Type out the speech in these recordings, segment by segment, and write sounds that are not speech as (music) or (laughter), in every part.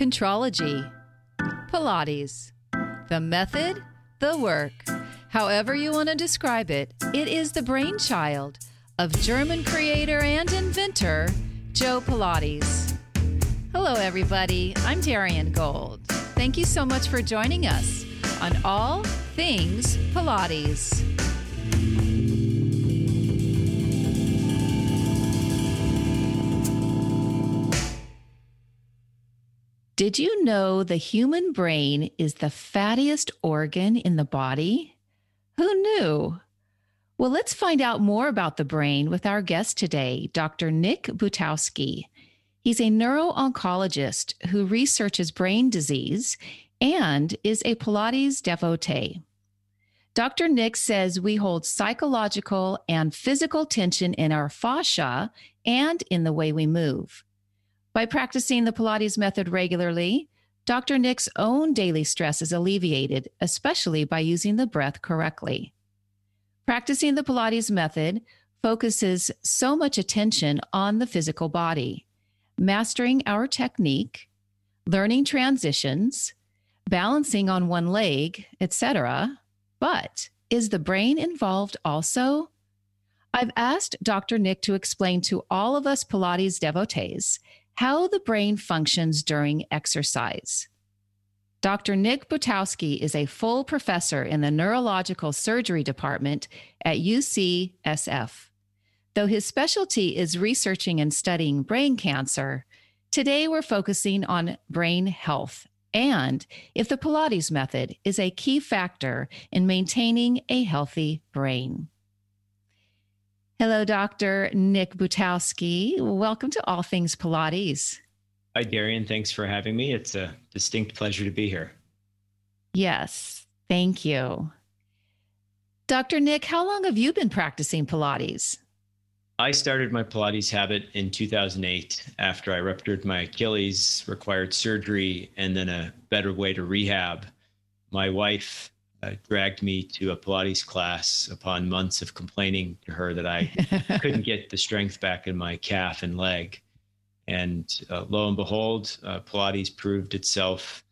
Contrology, Pilates, the method, the work. However, you want to describe it, it is the brainchild of German creator and inventor Joe Pilates. Hello, everybody. I'm Darian Gold. Thank you so much for joining us on All Things Pilates. Did you know the human brain is the fattiest organ in the body? Who knew? Well, let's find out more about the brain with our guest today, Dr. Nick Butowski. He's a neuro-oncologist who researches brain disease and is a Pilates devotee. Dr. Nick says we hold psychological and physical tension in our fascia and in the way we move. By practicing the Pilates method regularly, Dr. Nick's own daily stress is alleviated, especially by using the breath correctly. Practicing the Pilates method focuses so much attention on the physical body, mastering our technique, learning transitions, balancing on one leg, etc. But is the brain involved also? I've asked Dr. Nick to explain to all of us Pilates devotees how the brain functions during exercise. Dr. Nick Butowski is a full professor in the neurological surgery department at UCSF. Though his specialty is researching and studying brain cancer, today we're focusing on brain health and if the Pilates method is a key factor in maintaining a healthy brain. Hello, Dr. Nick Butowski. Welcome to All Things Pilates. Hi, Darian. Thanks for having me. It's a distinct pleasure to be here. Yes, thank you. Dr. Nick, how long have you been practicing Pilates? I started my Pilates habit in 2008 after I ruptured my Achilles, required surgery, and then a better way to rehab. My wife uh, dragged me to a Pilates class upon months of complaining to her that I (laughs) couldn't get the strength back in my calf and leg. And uh, lo and behold, uh, Pilates proved itself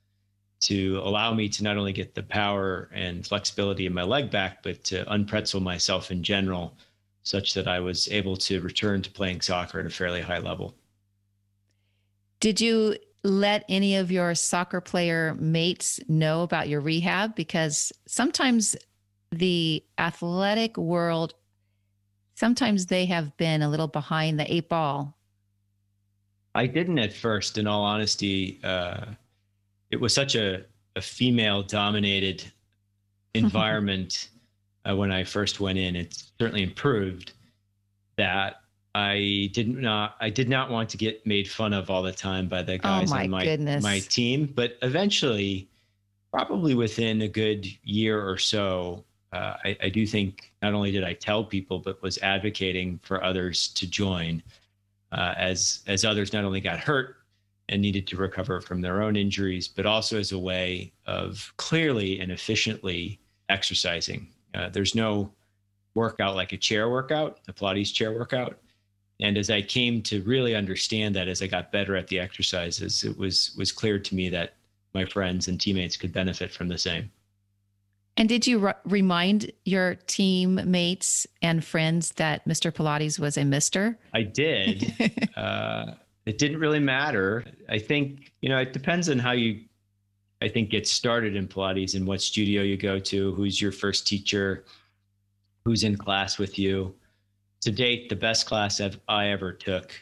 to allow me to not only get the power and flexibility in my leg back, but to unpretzel myself in general, such that I was able to return to playing soccer at a fairly high level. Did you let any of your soccer player mates know about your rehab? Because sometimes the athletic world, sometimes they have been a little behind the eight ball. I didn't at first, in all honesty. Uh, it was such a, a female dominated (laughs) environment uh, when I first went in. It certainly improved that I did not not I did not want to get made fun of all the time by the oh guys oh my on my goodness. my team, but eventually, probably within a good year or so, uh, I, I, do think not only did I tell people, but was advocating for others to join, uh, as as others not only got hurt and needed to recover from their own injuries, but also as a way of clearly and efficiently exercising. Uh, there's no workout like a chair workout, a Pilates chair workout and as i came to really understand that as i got better at the exercises it was was clear to me that my friends and teammates could benefit from the same. And did you remind your teammates and friends that mr pilates was a mister? I did. (laughs) Uh, it didn't really matter. I think you know it depends on how you i think get started in pilates and what studio you go to who's your first teacher who's in class with you to date, the best class I've, I ever took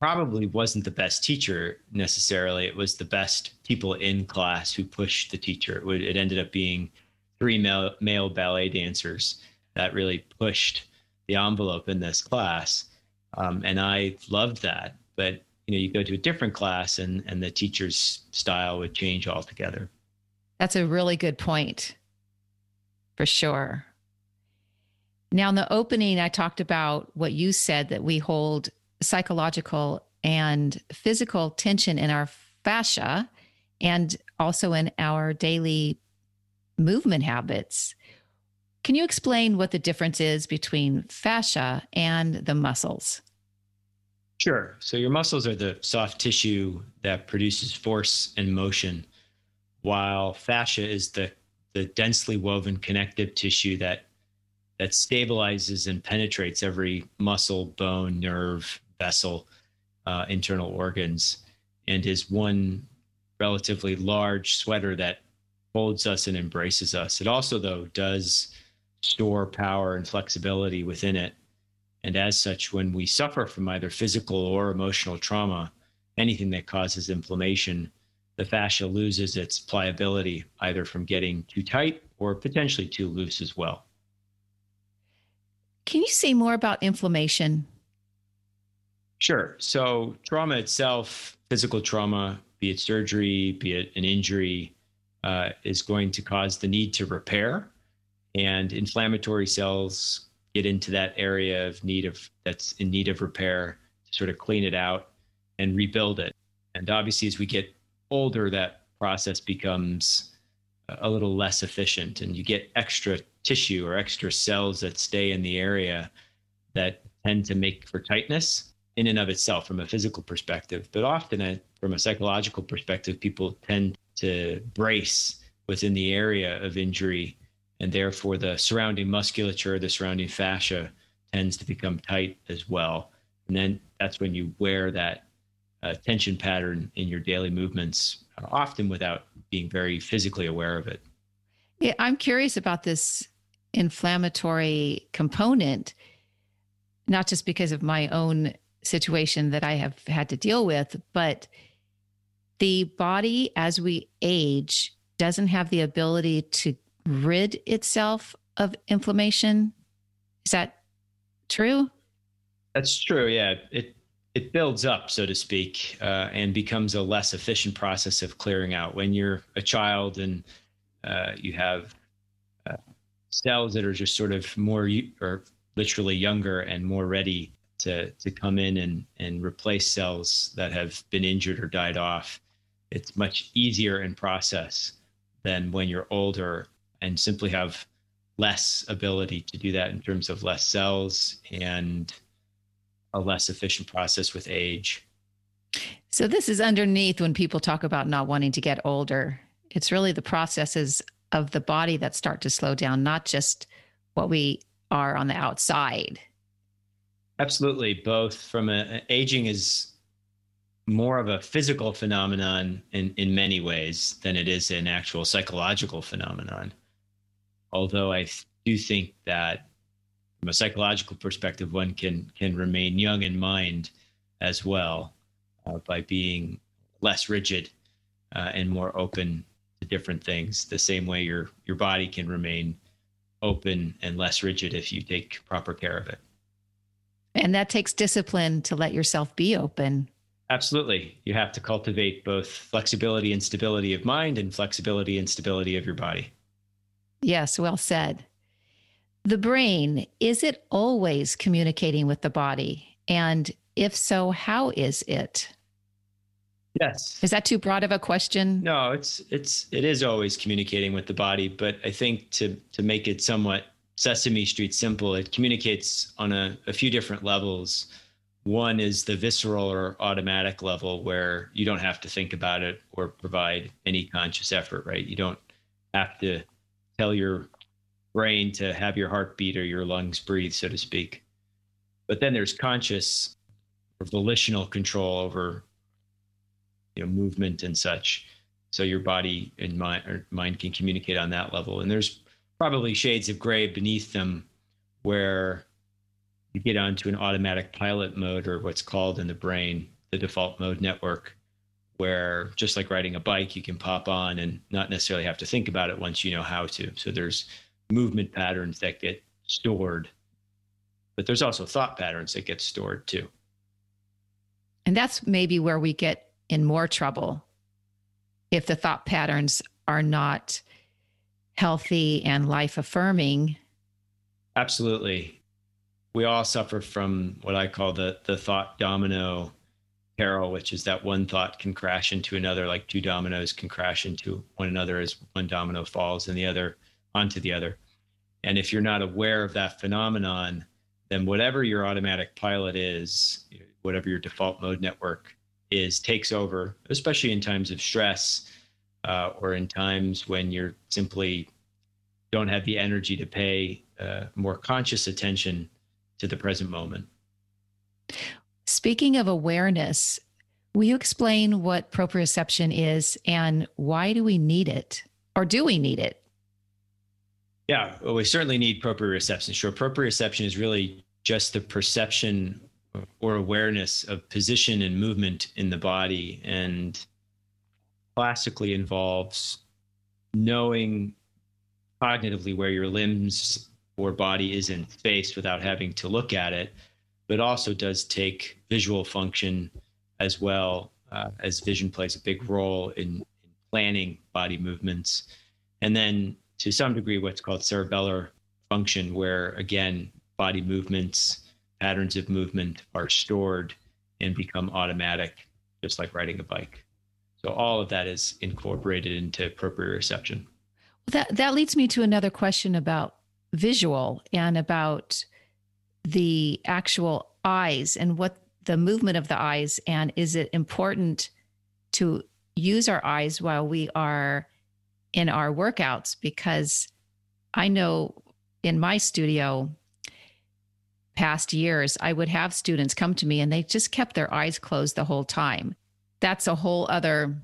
probably wasn't the best teacher necessarily. It was the best people in class who pushed the teacher. It, would, it ended up being three male, male ballet dancers that really pushed the envelope in this class. Um, and I loved that. But you know, you go to a different class and and the teacher's style would change altogether. That's a really good point. For sure. Now, in the opening, I talked about what you said that we hold psychological and physical tension in our fascia and also in our daily movement habits. Can you explain what the difference is between fascia and the muscles? Sure. So your muscles are the soft tissue that produces force and motion, while fascia is the the densely woven connective tissue that that stabilizes and penetrates every muscle, bone, nerve, vessel, uh, internal organs, and is one relatively large sweater that holds us and embraces us. It also, though, does store power and flexibility within it. And as such, when we suffer from either physical or emotional trauma, anything that causes inflammation, the fascia loses its pliability either from getting too tight or potentially too loose as well. Can you say more about inflammation? Sure. So, trauma itself, physical trauma, be it surgery, be it an injury, uh, is going to cause the need to repair. And inflammatory cells get into that area of need of that's in need of repair to sort of clean it out and rebuild it. And obviously, as we get older, that process becomes a little less efficient, and you get extra tissue or extra cells that stay in the area that tend to make for tightness in and of itself from a physical perspective. But often, uh, from a psychological perspective, people tend to brace within the area of injury, and therefore the surrounding musculature, the surrounding fascia tends to become tight as well. And then that's when you wear that uh, tension pattern in your daily movements, often without being very physically aware of it. Yeah, I'm curious about this inflammatory component, not just because of my own situation that I have had to deal with, but the body as we age doesn't have the ability to rid itself of inflammation. Is that true? That's true. Yeah. It it builds up, so to speak, uh, and becomes a less efficient process of clearing out. When you're a child and uh, you have uh, cells that are just sort of more or literally younger and more ready to to come in and and replace cells that have been injured or died off, it's much easier in process than when you're older and simply have less ability to do that in terms of less cells and a less efficient process with age. So, this is underneath when people talk about not wanting to get older. It's really the processes of the body that start to slow down, not just what we are on the outside. Absolutely. Both from a, aging is more of a physical phenomenon in, in many ways than it is an actual psychological phenomenon. Although I do think that from a psychological perspective, one can can remain young in mind as well uh, by being less rigid uh, and more open to different things. The same way your your body can remain open and less rigid if you take proper care of it. And that takes discipline to let yourself be open. Absolutely. You have to cultivate both flexibility and stability of mind and flexibility and stability of your body. Yes, well said. The brain, is it always communicating with the body? And if so, how is it? Yes. Is that too broad of a question? No, it's it's it is always communicating with the body, but I think to to make it somewhat Sesame Street simple, it communicates on a, a few different levels. One is the visceral or automatic level where you don't have to think about it or provide any conscious effort, right? You don't have to tell your brain to have your heart beat or your lungs breathe, so to speak. But then there's conscious or volitional control over you know movement and such. So your body and mind, mind can communicate on that level. And there's probably shades of gray beneath them where you get onto an automatic pilot mode or what's called in the brain the default mode network where just like riding a bike you can pop on and not necessarily have to think about it once you know how to so there's movement patterns that get stored, but there's also thought patterns that get stored too. And that's maybe where we get in more trouble if the thought patterns are not healthy and life affirming. Absolutely. We all suffer from what I call the the thought domino peril, which is that one thought can crash into another, like two dominoes can crash into one another as one domino falls and the other onto the other. And if you're not aware of that phenomenon, then whatever your automatic pilot is, whatever your default mode network is takes over, especially in times of stress uh, or in times when you're simply don't have the energy to pay uh, more conscious attention to the present moment. Speaking of awareness, will you explain what proprioception is and why do we need it? Or do we need it? Yeah, well, we certainly need proprioception. Sure, proprioception is really just the perception or awareness of position and movement in the body and classically involves knowing cognitively where your limbs or body is in space without having to look at it, but also does take visual function as well, uh, as vision plays a big role in, in planning body movements. And then to some degree, what's called cerebellar function, where again, body movements, patterns of movement are stored and become automatic, just like riding a bike. So all of that is incorporated into proprioception. That that leads me to another question about visual and about the actual eyes and what the movement of the eyes and is it important to use our eyes while we are in our workouts because I know in my studio past years I would have students come to me and they just kept their eyes closed the whole time. That's a whole other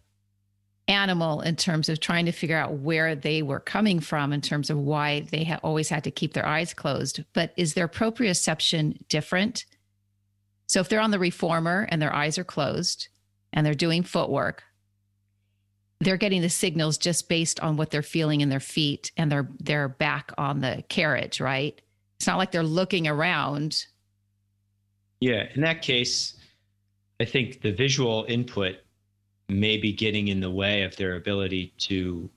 animal in terms of trying to figure out where they were coming from in terms of why they ha- always had to keep their eyes closed. But is their proprioception different? So if they're on the reformer and their eyes are closed and they're doing footwork, they're getting the signals just based on what they're feeling in their feet and their their back on the carriage, right? It's not like they're looking around. Yeah, in that case, I think the visual input may be getting in the way of their ability to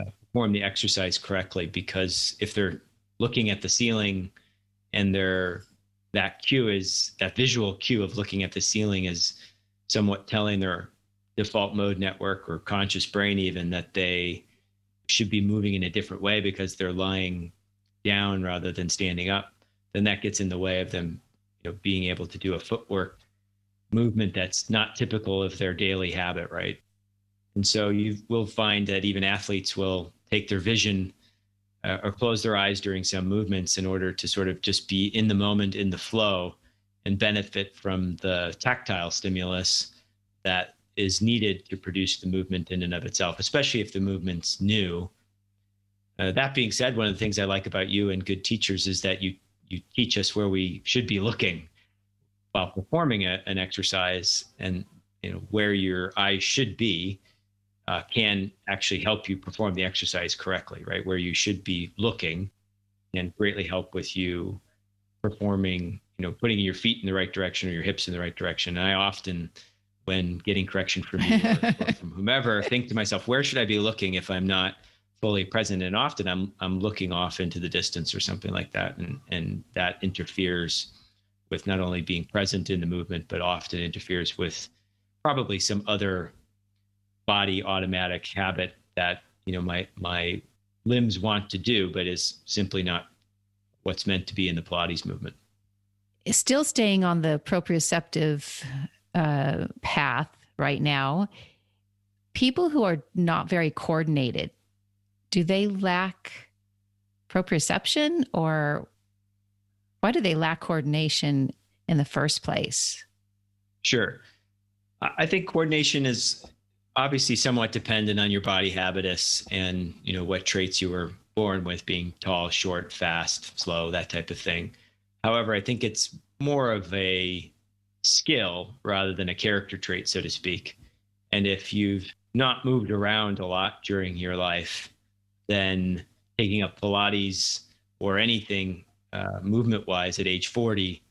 uh, perform the exercise correctly because if they're looking at the ceiling and their that cue is that visual cue of looking at the ceiling is somewhat telling their default mode network or conscious brain even that they should be moving in a different way because they're lying down rather than standing up then that gets in the way of them you know being able to do a footwork movement that's not typical of their daily habit, right? And so you will find that even athletes will take their vision uh, or close their eyes during some movements in order to sort of just be in the moment, in the flow, and benefit from the tactile stimulus that is needed to produce the movement in and of itself, especially if the movement's new. Uh, that being said, one of the things I like about you and good teachers is that you you teach us where we should be looking while performing a, an exercise and you know where your eyes should be uh, can actually help you perform the exercise correctly right where you should be looking and greatly help with you performing you know putting your feet in the right direction or your hips in the right direction and i often when getting correction from you or, or (laughs) from whomever think to myself where should i be looking if i'm not fully present and often i'm i'm looking off into the distance or something like that and and that interferes with not only being present in the movement, but often interferes with probably some other body automatic habit that you know my my limbs want to do, but is simply not what's meant to be in the Pilates movement. Still staying on the proprioceptive uh, path right now, people who are not very coordinated, do they lack proprioception or why do they lack coordination in the first place? Sure. I think coordination is obviously somewhat dependent on your body habitus and you know what traits you were born with being tall short fast slow that type of thing however i think it's more of a skill rather than a character trait so to speak. And if you've not moved around a lot during your life then taking up pilates or anything uh, movement wise at age 40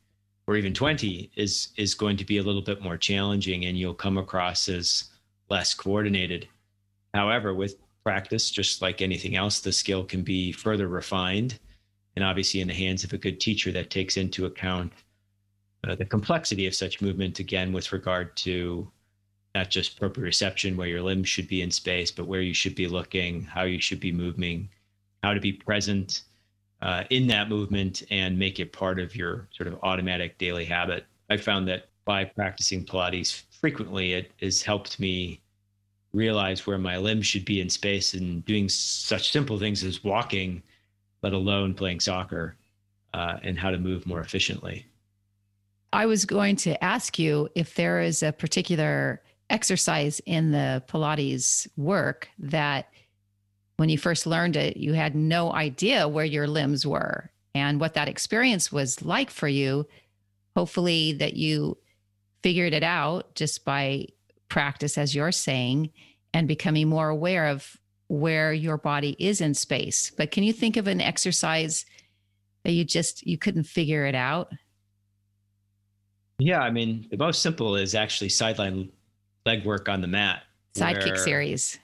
or even 20 is is going to be a little bit more challenging and you'll come across as less coordinated. However with practice just like anything else the skill can be further refined and obviously in the hands of a good teacher that takes into account uh, the complexity of such movement again with regard to not just proprioception where your limbs should be in space but where you should be looking how you should be moving how to be present uh, in that movement and make it part of your sort of automatic daily habit. I found that by practicing Pilates frequently, it has helped me realize where my limbs should be in space and doing such simple things as walking, let alone playing soccer, uh, and how to move more efficiently. I was going to ask you if there is a particular exercise in the Pilates work that when you first learned it, you had no idea where your limbs were and what that experience was like for you. Hopefully, that you figured it out just by practice, as you're saying, and becoming more aware of where your body is in space. But can you think of an exercise that you just you couldn't figure it out? Yeah, I mean, the most simple is actually sideline leg work on the mat. Sidekick where, series.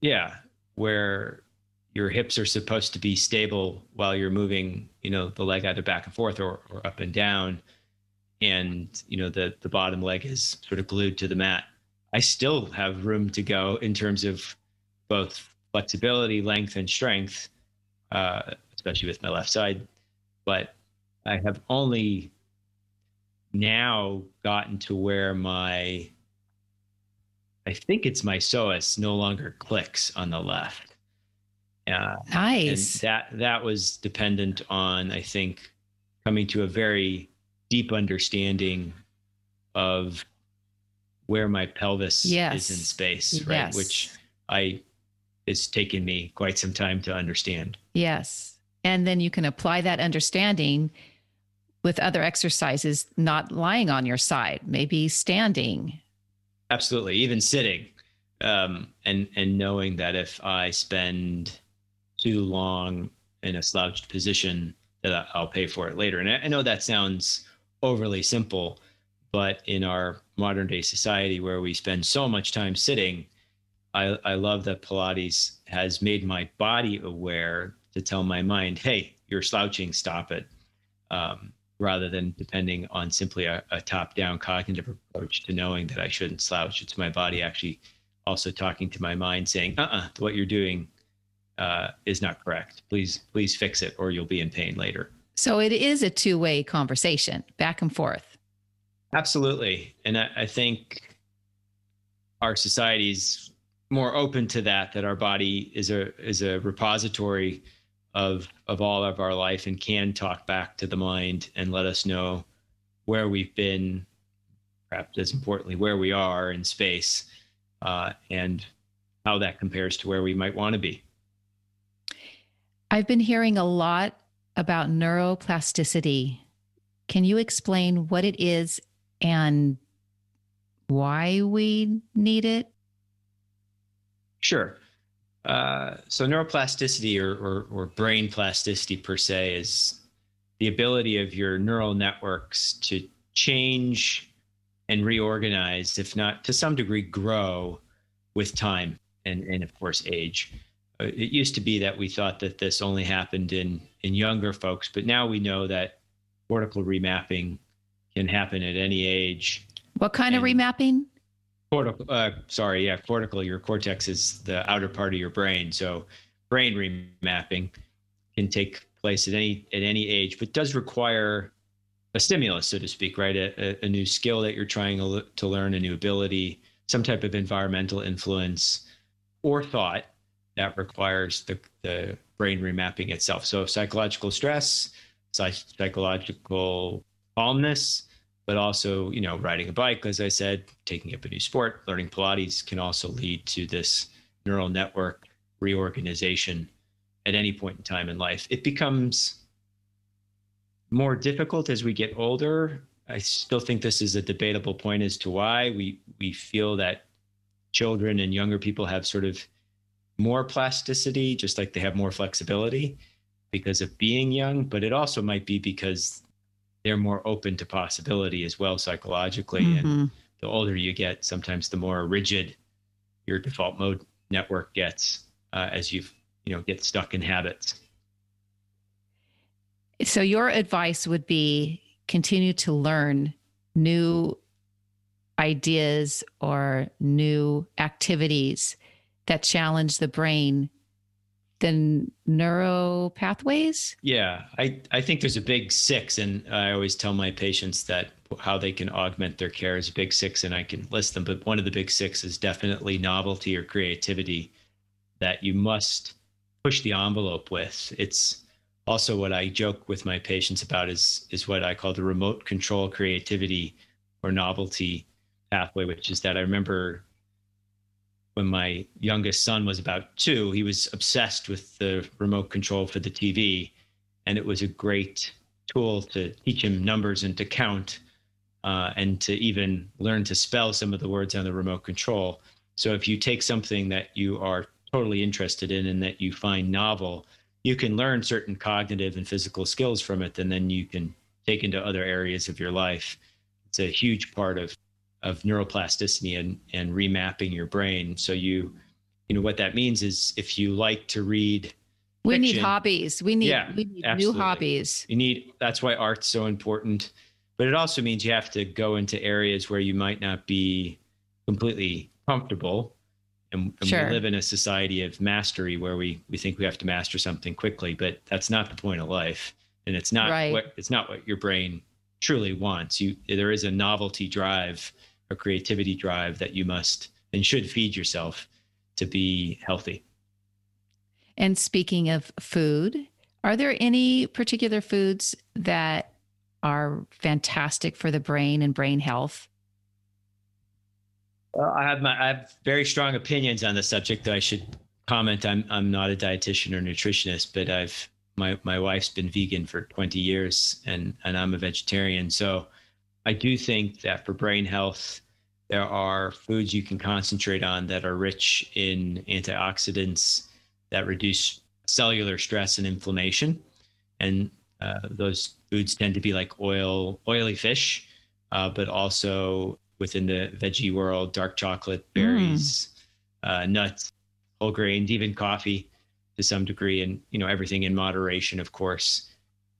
Yeah, where your hips are supposed to be stable while you're moving, you know, the leg either back and forth or, or up and down. And, you know, the, the bottom leg is sort of glued to the mat. I still have room to go in terms of both flexibility, length, and strength, uh, especially with my left side. But I have only now gotten to where my I think it's my psoas no longer clicks on the left. Uh, nice. that that was dependent on I think coming to a very deep understanding of where my pelvis yes. is in space, right? Yes. Which I it's taken me quite some time to understand. Yes. And then you can apply that understanding with other exercises, not lying on your side, maybe standing, Absolutely, even sitting, um, and and knowing that if I spend too long in a slouched position, that I'll pay for it later. And I, I know that sounds overly simple, but in our modern day society where we spend so much time sitting, I, I love that Pilates has made my body aware to tell my mind, hey, you're slouching, stop it. Um, rather than depending on simply a, a top down cognitive approach to knowing that I shouldn't slouch. It's my body actually also talking to my mind saying, uh uh-uh, uh what you're doing uh, is not correct. Please, please fix it or you'll be in pain later. So it is a two way conversation back and forth. Absolutely. And I, I think our society's more open to that, that our body is a, is a repository of of all of our life and can talk back to the mind and let us know where we've been perhaps as importantly where we are in space uh, and how that compares to where we might want to be. I've been hearing a lot about neuroplasticity. Can you explain what it is and why we need it? Sure uh, so neuroplasticity or, or, or brain plasticity per se is the ability of your neural networks to change and reorganize, if not to some degree grow with time and, and of course age. Uh, it used to be that we thought that this only happened in, in younger folks, but now we know that cortical remapping can happen at any age. What kind and, of remapping? Cortical uh, sorry yeah cortical your cortex is the outer part of your brain so brain remapping can take place at any at any age but does require a stimulus so to speak right? A, a new skill that you're trying to learn a new ability some type of environmental influence or thought that requires the, the brain remapping itself. So psychological stress psychological calmness but also you know riding a bike as i said taking up a new sport learning pilates can also lead to this neural network reorganization at any point in time in life. It becomes more difficult as we get older. I still think this is a debatable point as to why we we feel that children and younger people have sort of more plasticity just like they have more flexibility because of being young but it also might be because they're more open to possibility as well psychologically. Mm-hmm. And the older you get, sometimes the more rigid your default mode network gets uh, as you you know get stuck in habits. So your advice would be continue to learn new ideas or new activities that challenge the brain the neuro pathways? Yeah, I, I think there's a big six, and I always tell my patients that how they can augment their care is a big six, and I can list them. But one of the big six is definitely novelty or creativity that you must push the envelope with. It's also what I joke with my patients about is is what I call the remote control creativity or novelty pathway, which is that I remember when my youngest son was about two, he was obsessed with the remote control for the TV. And it was a great tool to teach him numbers and to count uh, and to even learn to spell some of the words on the remote control. So if you take something that you are totally interested in and that you find novel, you can learn certain cognitive and physical skills from it, and then you can take into other areas of your life. It's a huge part of of neuroplasticity and and remapping your brain. So you you know what that means is if you like to read we fiction, need hobbies. We need, yeah, we need new hobbies. You need that's why art's so important. But it also means you have to go into areas where you might not be completely comfortable. And, and sure. we live in a society of mastery where we we think we have to master something quickly, but that's not the point of life. And it's not right. what it's not what your brain truly wants. You there is a novelty drive a creativity drive that you must and should feed yourself to be healthy. And speaking of food, are there any particular foods that are fantastic for the brain and brain health? Well, I have my I have very strong opinions on the subject that I should comment. I'm I'm not a dietitian or nutritionist, but I've my my wife's been vegan for 20 years and and I'm a vegetarian. So I do think that for brain health, there are foods you can concentrate on that are rich in antioxidants that reduce cellular stress and inflammation. And uh, those foods tend to be like oil, oily fish, uh, but also within the veggie world, dark chocolate, berries, mm. uh, nuts, whole grains, even coffee to some degree, and you know everything in moderation, of course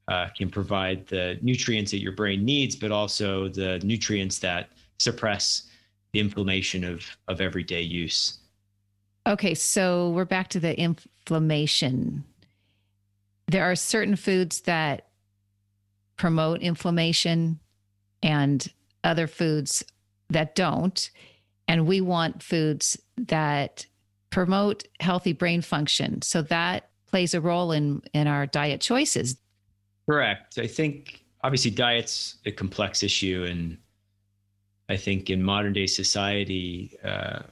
uh, can provide the nutrients that your brain needs, but also the nutrients that suppress the inflammation of, of everyday use. Okay, so we're back to the inflammation. There are certain foods that promote inflammation and other foods that don't. And we want foods that promote healthy brain function. So that plays a role in, in our diet choices. Correct. I think obviously diet's a complex issue, and I think in modern day society, uh,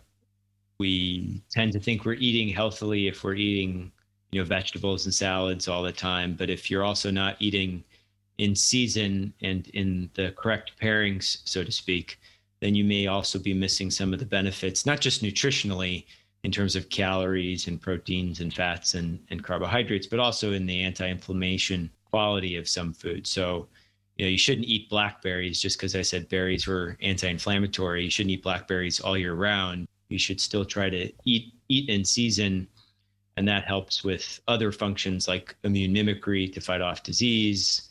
we tend to think we're eating healthily if we're eating, you know, vegetables and salads all the time. But if you're also not eating in season and in the correct pairings, so to speak, then you may also be missing some of the benefits, not just nutritionally in terms of calories and proteins and fats and, and carbohydrates, but also in the anti-inflammation quality of some food. So, you know, you shouldn't eat blackberries just because I said berries were anti-inflammatory. You shouldn't eat blackberries all year round. You should still try to eat eat in season, and that helps with other functions like immune mimicry to fight off disease,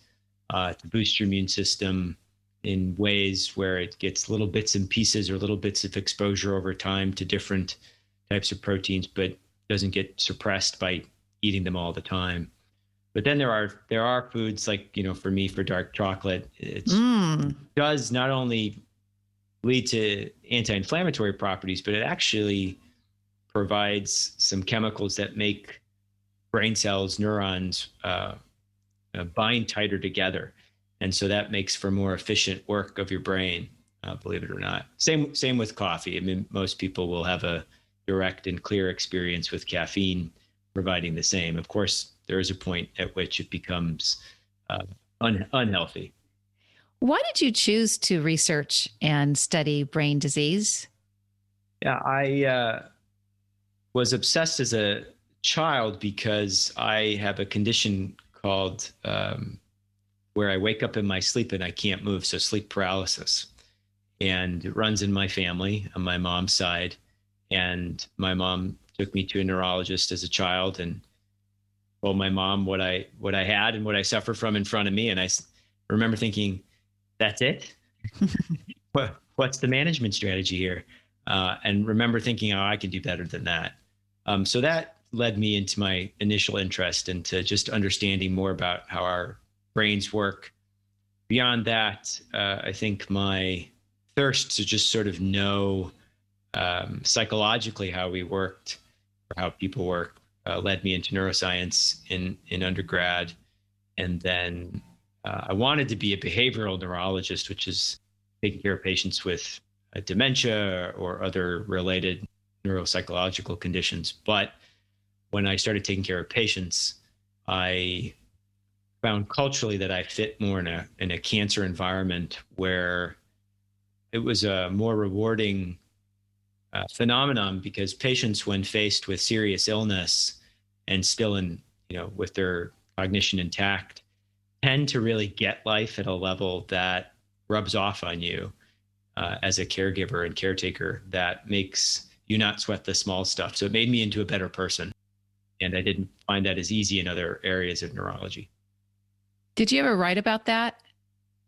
uh, to boost your immune system in ways where it gets little bits and pieces or little bits of exposure over time to different types of proteins, but doesn't get suppressed by eating them all the time. But then there are there are foods like you know for me for dark chocolate it mm. does not only lead to anti-inflammatory properties, but it actually provides some chemicals that make brain cells, neurons uh, uh, bind tighter together, and so that makes for more efficient work of your brain. Uh, believe it or not. Same same with coffee. I mean, most people will have a direct and clear experience with caffeine providing the same. Of course, there is a point at which it becomes uh, un- unhealthy. Why did you choose to research and study brain disease? Yeah, I uh, was obsessed as a child because I have a condition called um, where I wake up in my sleep and I can't move, so sleep paralysis. And it runs in my family on my mom's side. And my mom took me to a neurologist as a child and told my mom what I what I had and what I suffered from in front of me, and I remember thinking, "That's it. (laughs) what what's the management strategy here?" Uh, and remember thinking, "Oh, I can do better than that." Um, so that led me into my initial interest into just understanding more about how our brains work. Beyond that, uh, I think my thirst to just sort of know um, psychologically how we worked or how people work uh, led me into neuroscience in in undergrad, and then uh, I wanted to be a behavioral neurologist, which is taking care of patients with uh, dementia or other related neuropsychological conditions. But when I started taking care of patients, I found culturally that I fit more in a in a cancer environment where it was a more rewarding uh, phenomenon because patients, when faced with serious illness and still in you know with their cognition intact, tend to really get life at a level that rubs off on you uh, as a caregiver and caretaker that makes you not sweat the small stuff. So it made me into a better person. And I didn't find that as easy in other areas of neurology. Did you ever write about that?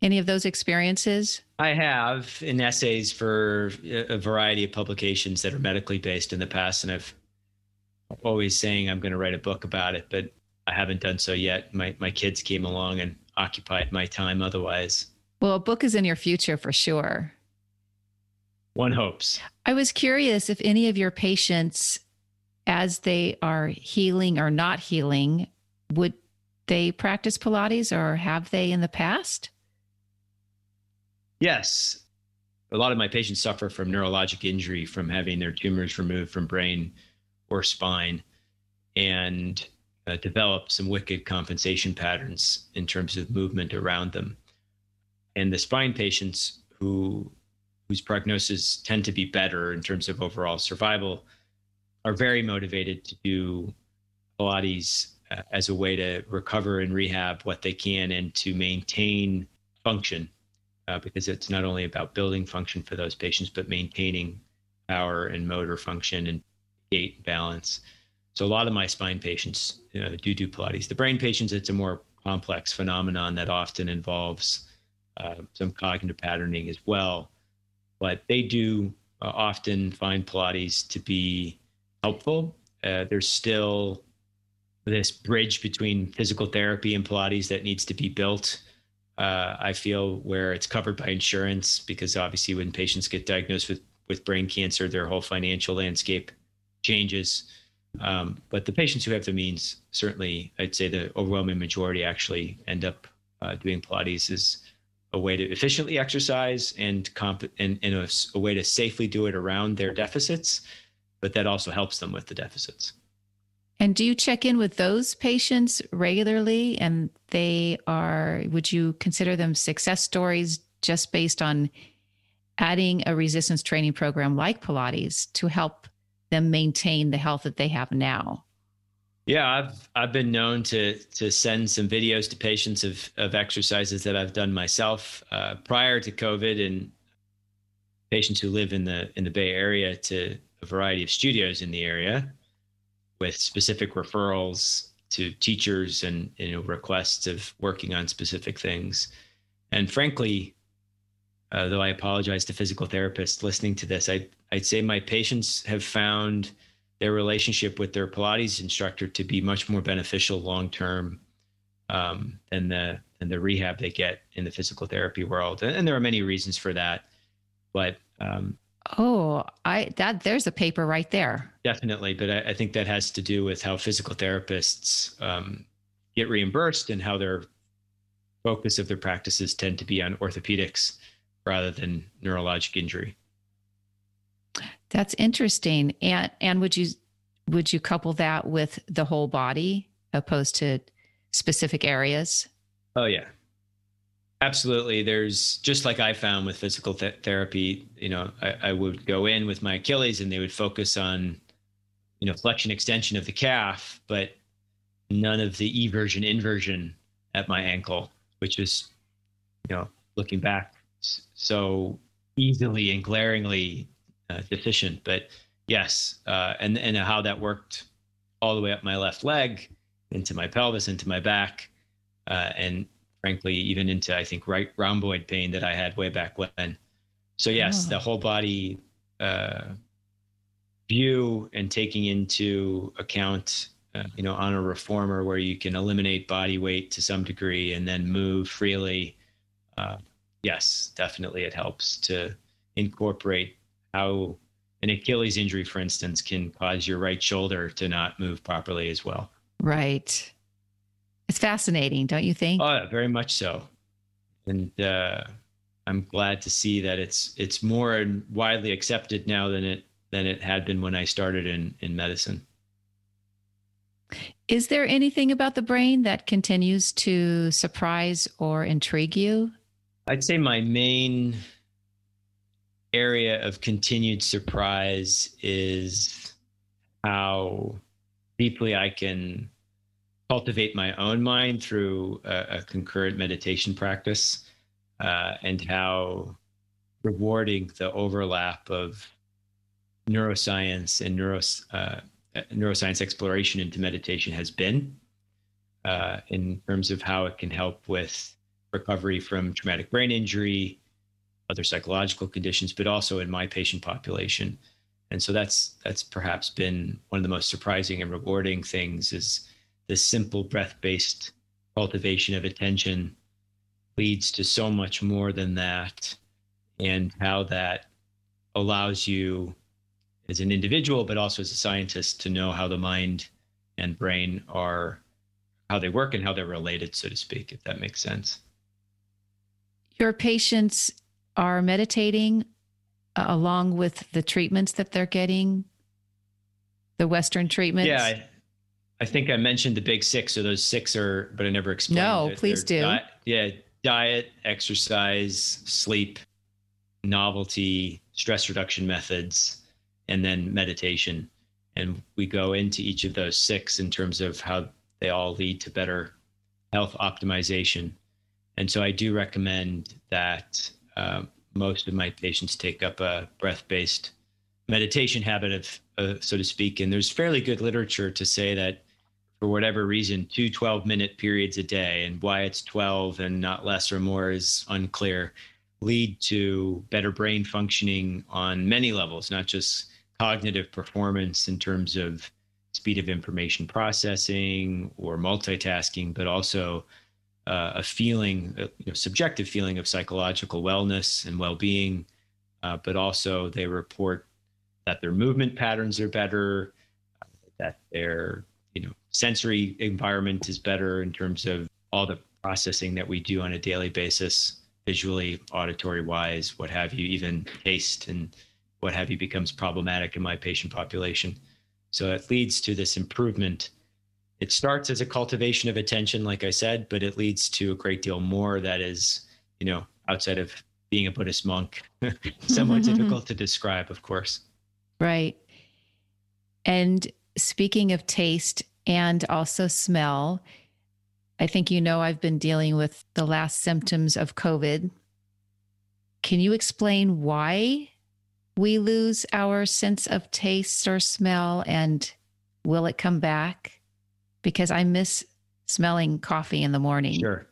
Any of those experiences? I have in essays for a variety of publications that are medically based in the past. And I've always saying I'm going to write a book about it, but I haven't done so yet. My, my kids came along and occupied my time otherwise. Well, a book is in your future for sure. One hopes. I was curious if any of your patients, as they are healing or not healing, would they practice Pilates or have they in the past? Yes. A lot of my patients suffer from neurologic injury from having their tumors removed from brain or spine and uh, develop some wicked compensation patterns in terms of movement around them. And the spine patients who whose prognosis tend to be better in terms of overall survival are very motivated to do Pilates uh, as a way to recover and rehab what they can and to maintain function uh, because it's not only about building function for those patients but maintaining power and motor function and gait balance so a lot of my spine patients you know, do do pilates the brain patients it's a more complex phenomenon that often involves uh, some cognitive patterning as well but they do uh, often find Pilates to be helpful. Uh, there's still this bridge between physical therapy and Pilates that needs to be built. Uh, I feel where it's covered by insurance because obviously when patients get diagnosed with with brain cancer, their whole financial landscape changes. Um, but the patients who have the means, certainly, I'd say the overwhelming majority actually end up uh, doing Pilates is a way to efficiently exercise and comp and, and a, a way to safely do it around their deficits, but that also helps them with the deficits. And do you check in with those patients regularly? And they are, would you consider them success stories just based on adding a resistance training program like Pilates to help them maintain the health that they have now? Yeah, I've I've been known to to send some videos to patients of of exercises that I've done myself uh, prior to COVID, and patients who live in the in the Bay Area to a variety of studios in the area, with specific referrals to teachers and you know requests of working on specific things. And frankly, uh, though I apologize to physical therapists listening to this, I I'd say my patients have found their relationship with their Pilates instructor to be much more beneficial long term um, than the than the rehab they get in the physical therapy world. And, and there are many reasons for that, but um, oh, I that there's a paper right there. Definitely, but I, I think that has to do with how physical therapists um, get reimbursed and how their focus of their practices tend to be on orthopedics rather than neurologic injury. That's interesting. And and would you would you couple that with the whole body opposed to specific areas? Oh yeah. Absolutely. There's just like I found with physical th- therapy, you know, I, I would go in with my Achilles and they would focus on, you know, flexion extension of the calf, but none of the eversion inversion at my ankle, which is, you know, looking back so easily and glaringly uh, deficient. But yes, uh, and and how that worked all the way up my left leg, into my pelvis, into my back, uh, and frankly even into I think right rhomboid pain that I had way back when. So yes, oh. the whole body uh, view and taking into account uh, you know on a reformer where you can eliminate body weight to some degree and then move freely uh, yes definitely it helps to incorporate how an achilles injury for instance can cause your right shoulder to not move properly as well right it's fascinating don't you think oh very much so and uh, i'm glad to see that it's it's more widely accepted now than it than it had been when I started in in medicine. Is there anything about the brain that continues to surprise or intrigue you? I'd say my main area of continued surprise is how deeply I can cultivate my own mind through a, a concurrent meditation practice, uh, and how rewarding the overlap of neuroscience and neuros, uh, neuroscience exploration into meditation has been uh, in terms of how it can help with recovery from traumatic brain injury, other psychological conditions, but also in my patient population. And so that's that's perhaps been one of the most surprising and rewarding things is this simple breath-based cultivation of attention leads to so much more than that and how that allows you as an individual, but also as a scientist to know how the mind and brain are, how they work and how they're related, so to speak, if that makes sense. Your patients are meditating uh, along with the treatments that they're getting, the Western treatments? Yeah. I, I think I mentioned the big six. So those six are, but I never explained. No, it. please They're do. Di- yeah. Diet, exercise, sleep, novelty, stress reduction methods, and then meditation. And we go into each of those six in terms of how they all lead to better health optimization. And so I do recommend that uh, most of my patients take up a breath based meditation habit of, uh, so to speak. And there's fairly good literature to say that for whatever reason, two 12 minute periods a day, and why it's 12 and not less or more is unclear, lead to better brain functioning on many levels, not just cognitive performance in terms of speed of information processing or multitasking, but also uh, a feeling, a, you know, subjective feeling of psychological wellness and well-being. Uh, but also, they report that their movement patterns are better, uh, that their you know sensory environment is better in terms of all the processing that we do on a daily basis, visually, auditory wise, what have you, even taste and what have you becomes problematic in my patient population. So it leads to this improvement. It starts as a cultivation of attention, like I said, but it leads to a great deal more that is, you know, outside of being a Buddhist monk, (laughs) somewhat mm-hmm, mm-hmm. difficult to describe, of course. Right. And speaking of taste and also smell, I think you know I've been dealing with the last symptoms of COVID. Can you explain why we lose our sense of taste or smell and will it come back? Because I miss smelling coffee in the morning. Sure.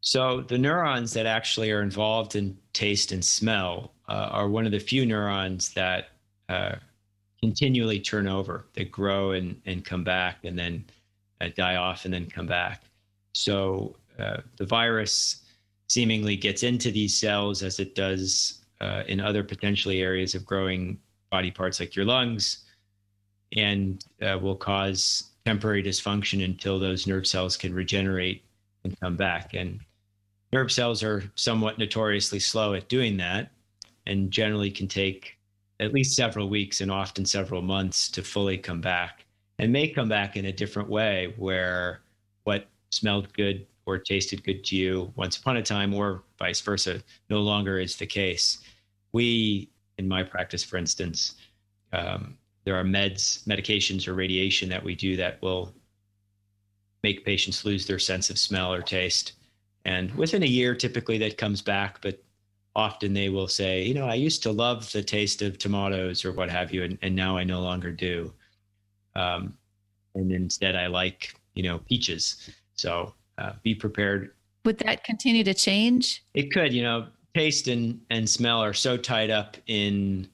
So the neurons that actually are involved in taste and smell uh, are one of the few neurons that uh, continually turn over. They grow and, and come back and then uh, die off and then come back. So uh, the virus seemingly gets into these cells as it does uh, in other potentially areas of growing body parts like your lungs and uh, will cause temporary dysfunction until those nerve cells can regenerate and come back. And nerve cells are somewhat notoriously slow at doing that and generally can take at least several weeks and often several months to fully come back. And may come back in a different way where what smelled good or tasted good to you once upon a time or vice versa no longer is the case. We in my practice for instance um, there are meds medications or radiation that we do that will make patients lose their sense of smell or taste. And within a year typically that comes back but often they will say you know i used to love the taste of tomatoes or what have you and, and now i no longer do. Um, and instead i like you know peaches. So uh, be prepared. Would that continue to change? It could you know taste and, and smell are so tied up in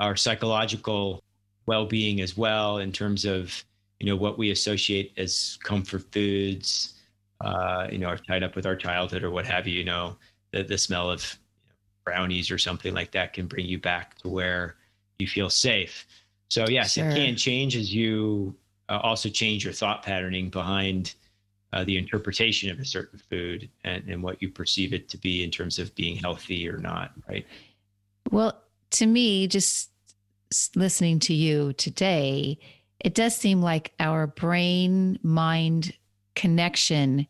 our psychological well-being as well in terms of you know what we associate as comfort foods uh, you know are tied up with our childhood or what have you you know the, the smell of brownies or something like that can bring you back to where you feel safe so yes sure. it can change as you uh, also change your thought patterning behind uh, the interpretation of a certain food and, and what you perceive it to be in terms of being healthy or not right well to me just listening to you today it does seem like our brain mind connection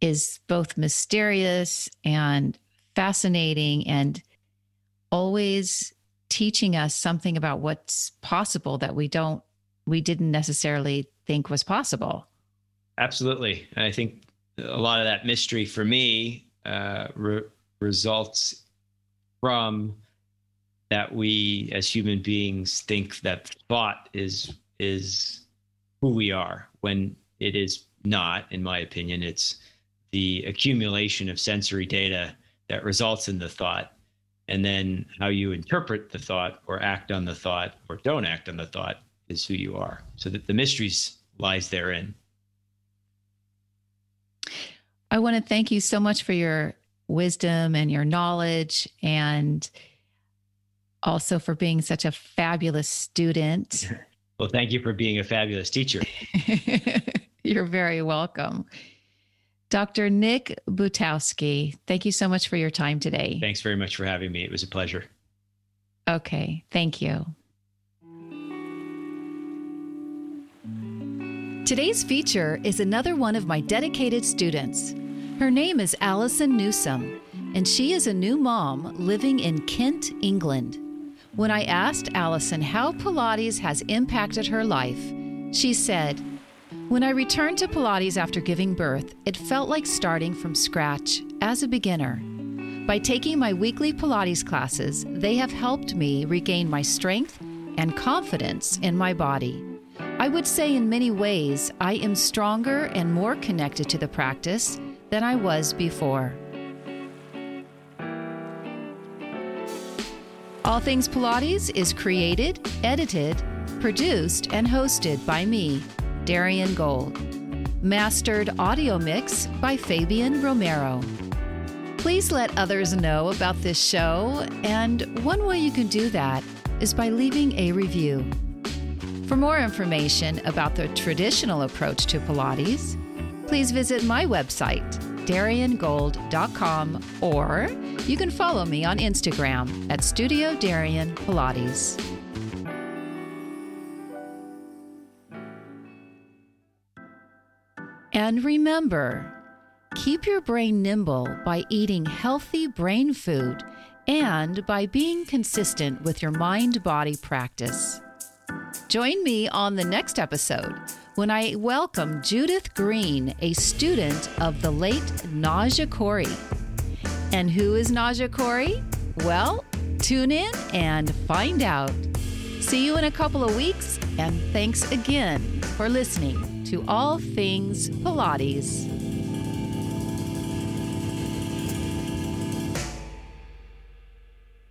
is both mysterious and fascinating and always teaching us something about what's possible that we don't we didn't necessarily think was possible absolutely i think a lot of that mystery for me uh, re- results from that we as human beings think that thought is is who we are when it is not, in my opinion. It's the accumulation of sensory data that results in the thought. And then how you interpret the thought or act on the thought or don't act on the thought is who you are. So that the mysteries lies therein. I want to thank you so much for your wisdom and your knowledge and also for being such a fabulous student (laughs) Well, thank you for being a fabulous teacher. (laughs) You're very welcome. Dr. Nick Butowski, thank you so much for your time today. Thanks very much for having me. It was a pleasure. Okay, thank you. Today's feature is another one of my dedicated students. Her name is Allison Newsom, and she is a new mom living in Kent, England. When I asked Allison how Pilates has impacted her life, she said, When I returned to Pilates after giving birth, it felt like starting from scratch as a beginner. By taking my weekly Pilates classes, they have helped me regain my strength and confidence in my body. I would say, in many ways, I am stronger and more connected to the practice than I was before. All Things Pilates is created, edited, produced, and hosted by me, Darian Gold. Mastered audio mix by Fabian Romero. Please let others know about this show, and one way you can do that is by leaving a review. For more information about the traditional approach to Pilates, please visit my website, dariangold.com, or you can follow me on Instagram at Studio Darian Pilates. And remember, keep your brain nimble by eating healthy brain food and by being consistent with your mind body practice. Join me on the next episode when I welcome Judith Green, a student of the late Naja Cori. And who is Naja Cori? Well, tune in and find out. See you in a couple of weeks, and thanks again for listening to All Things Pilates.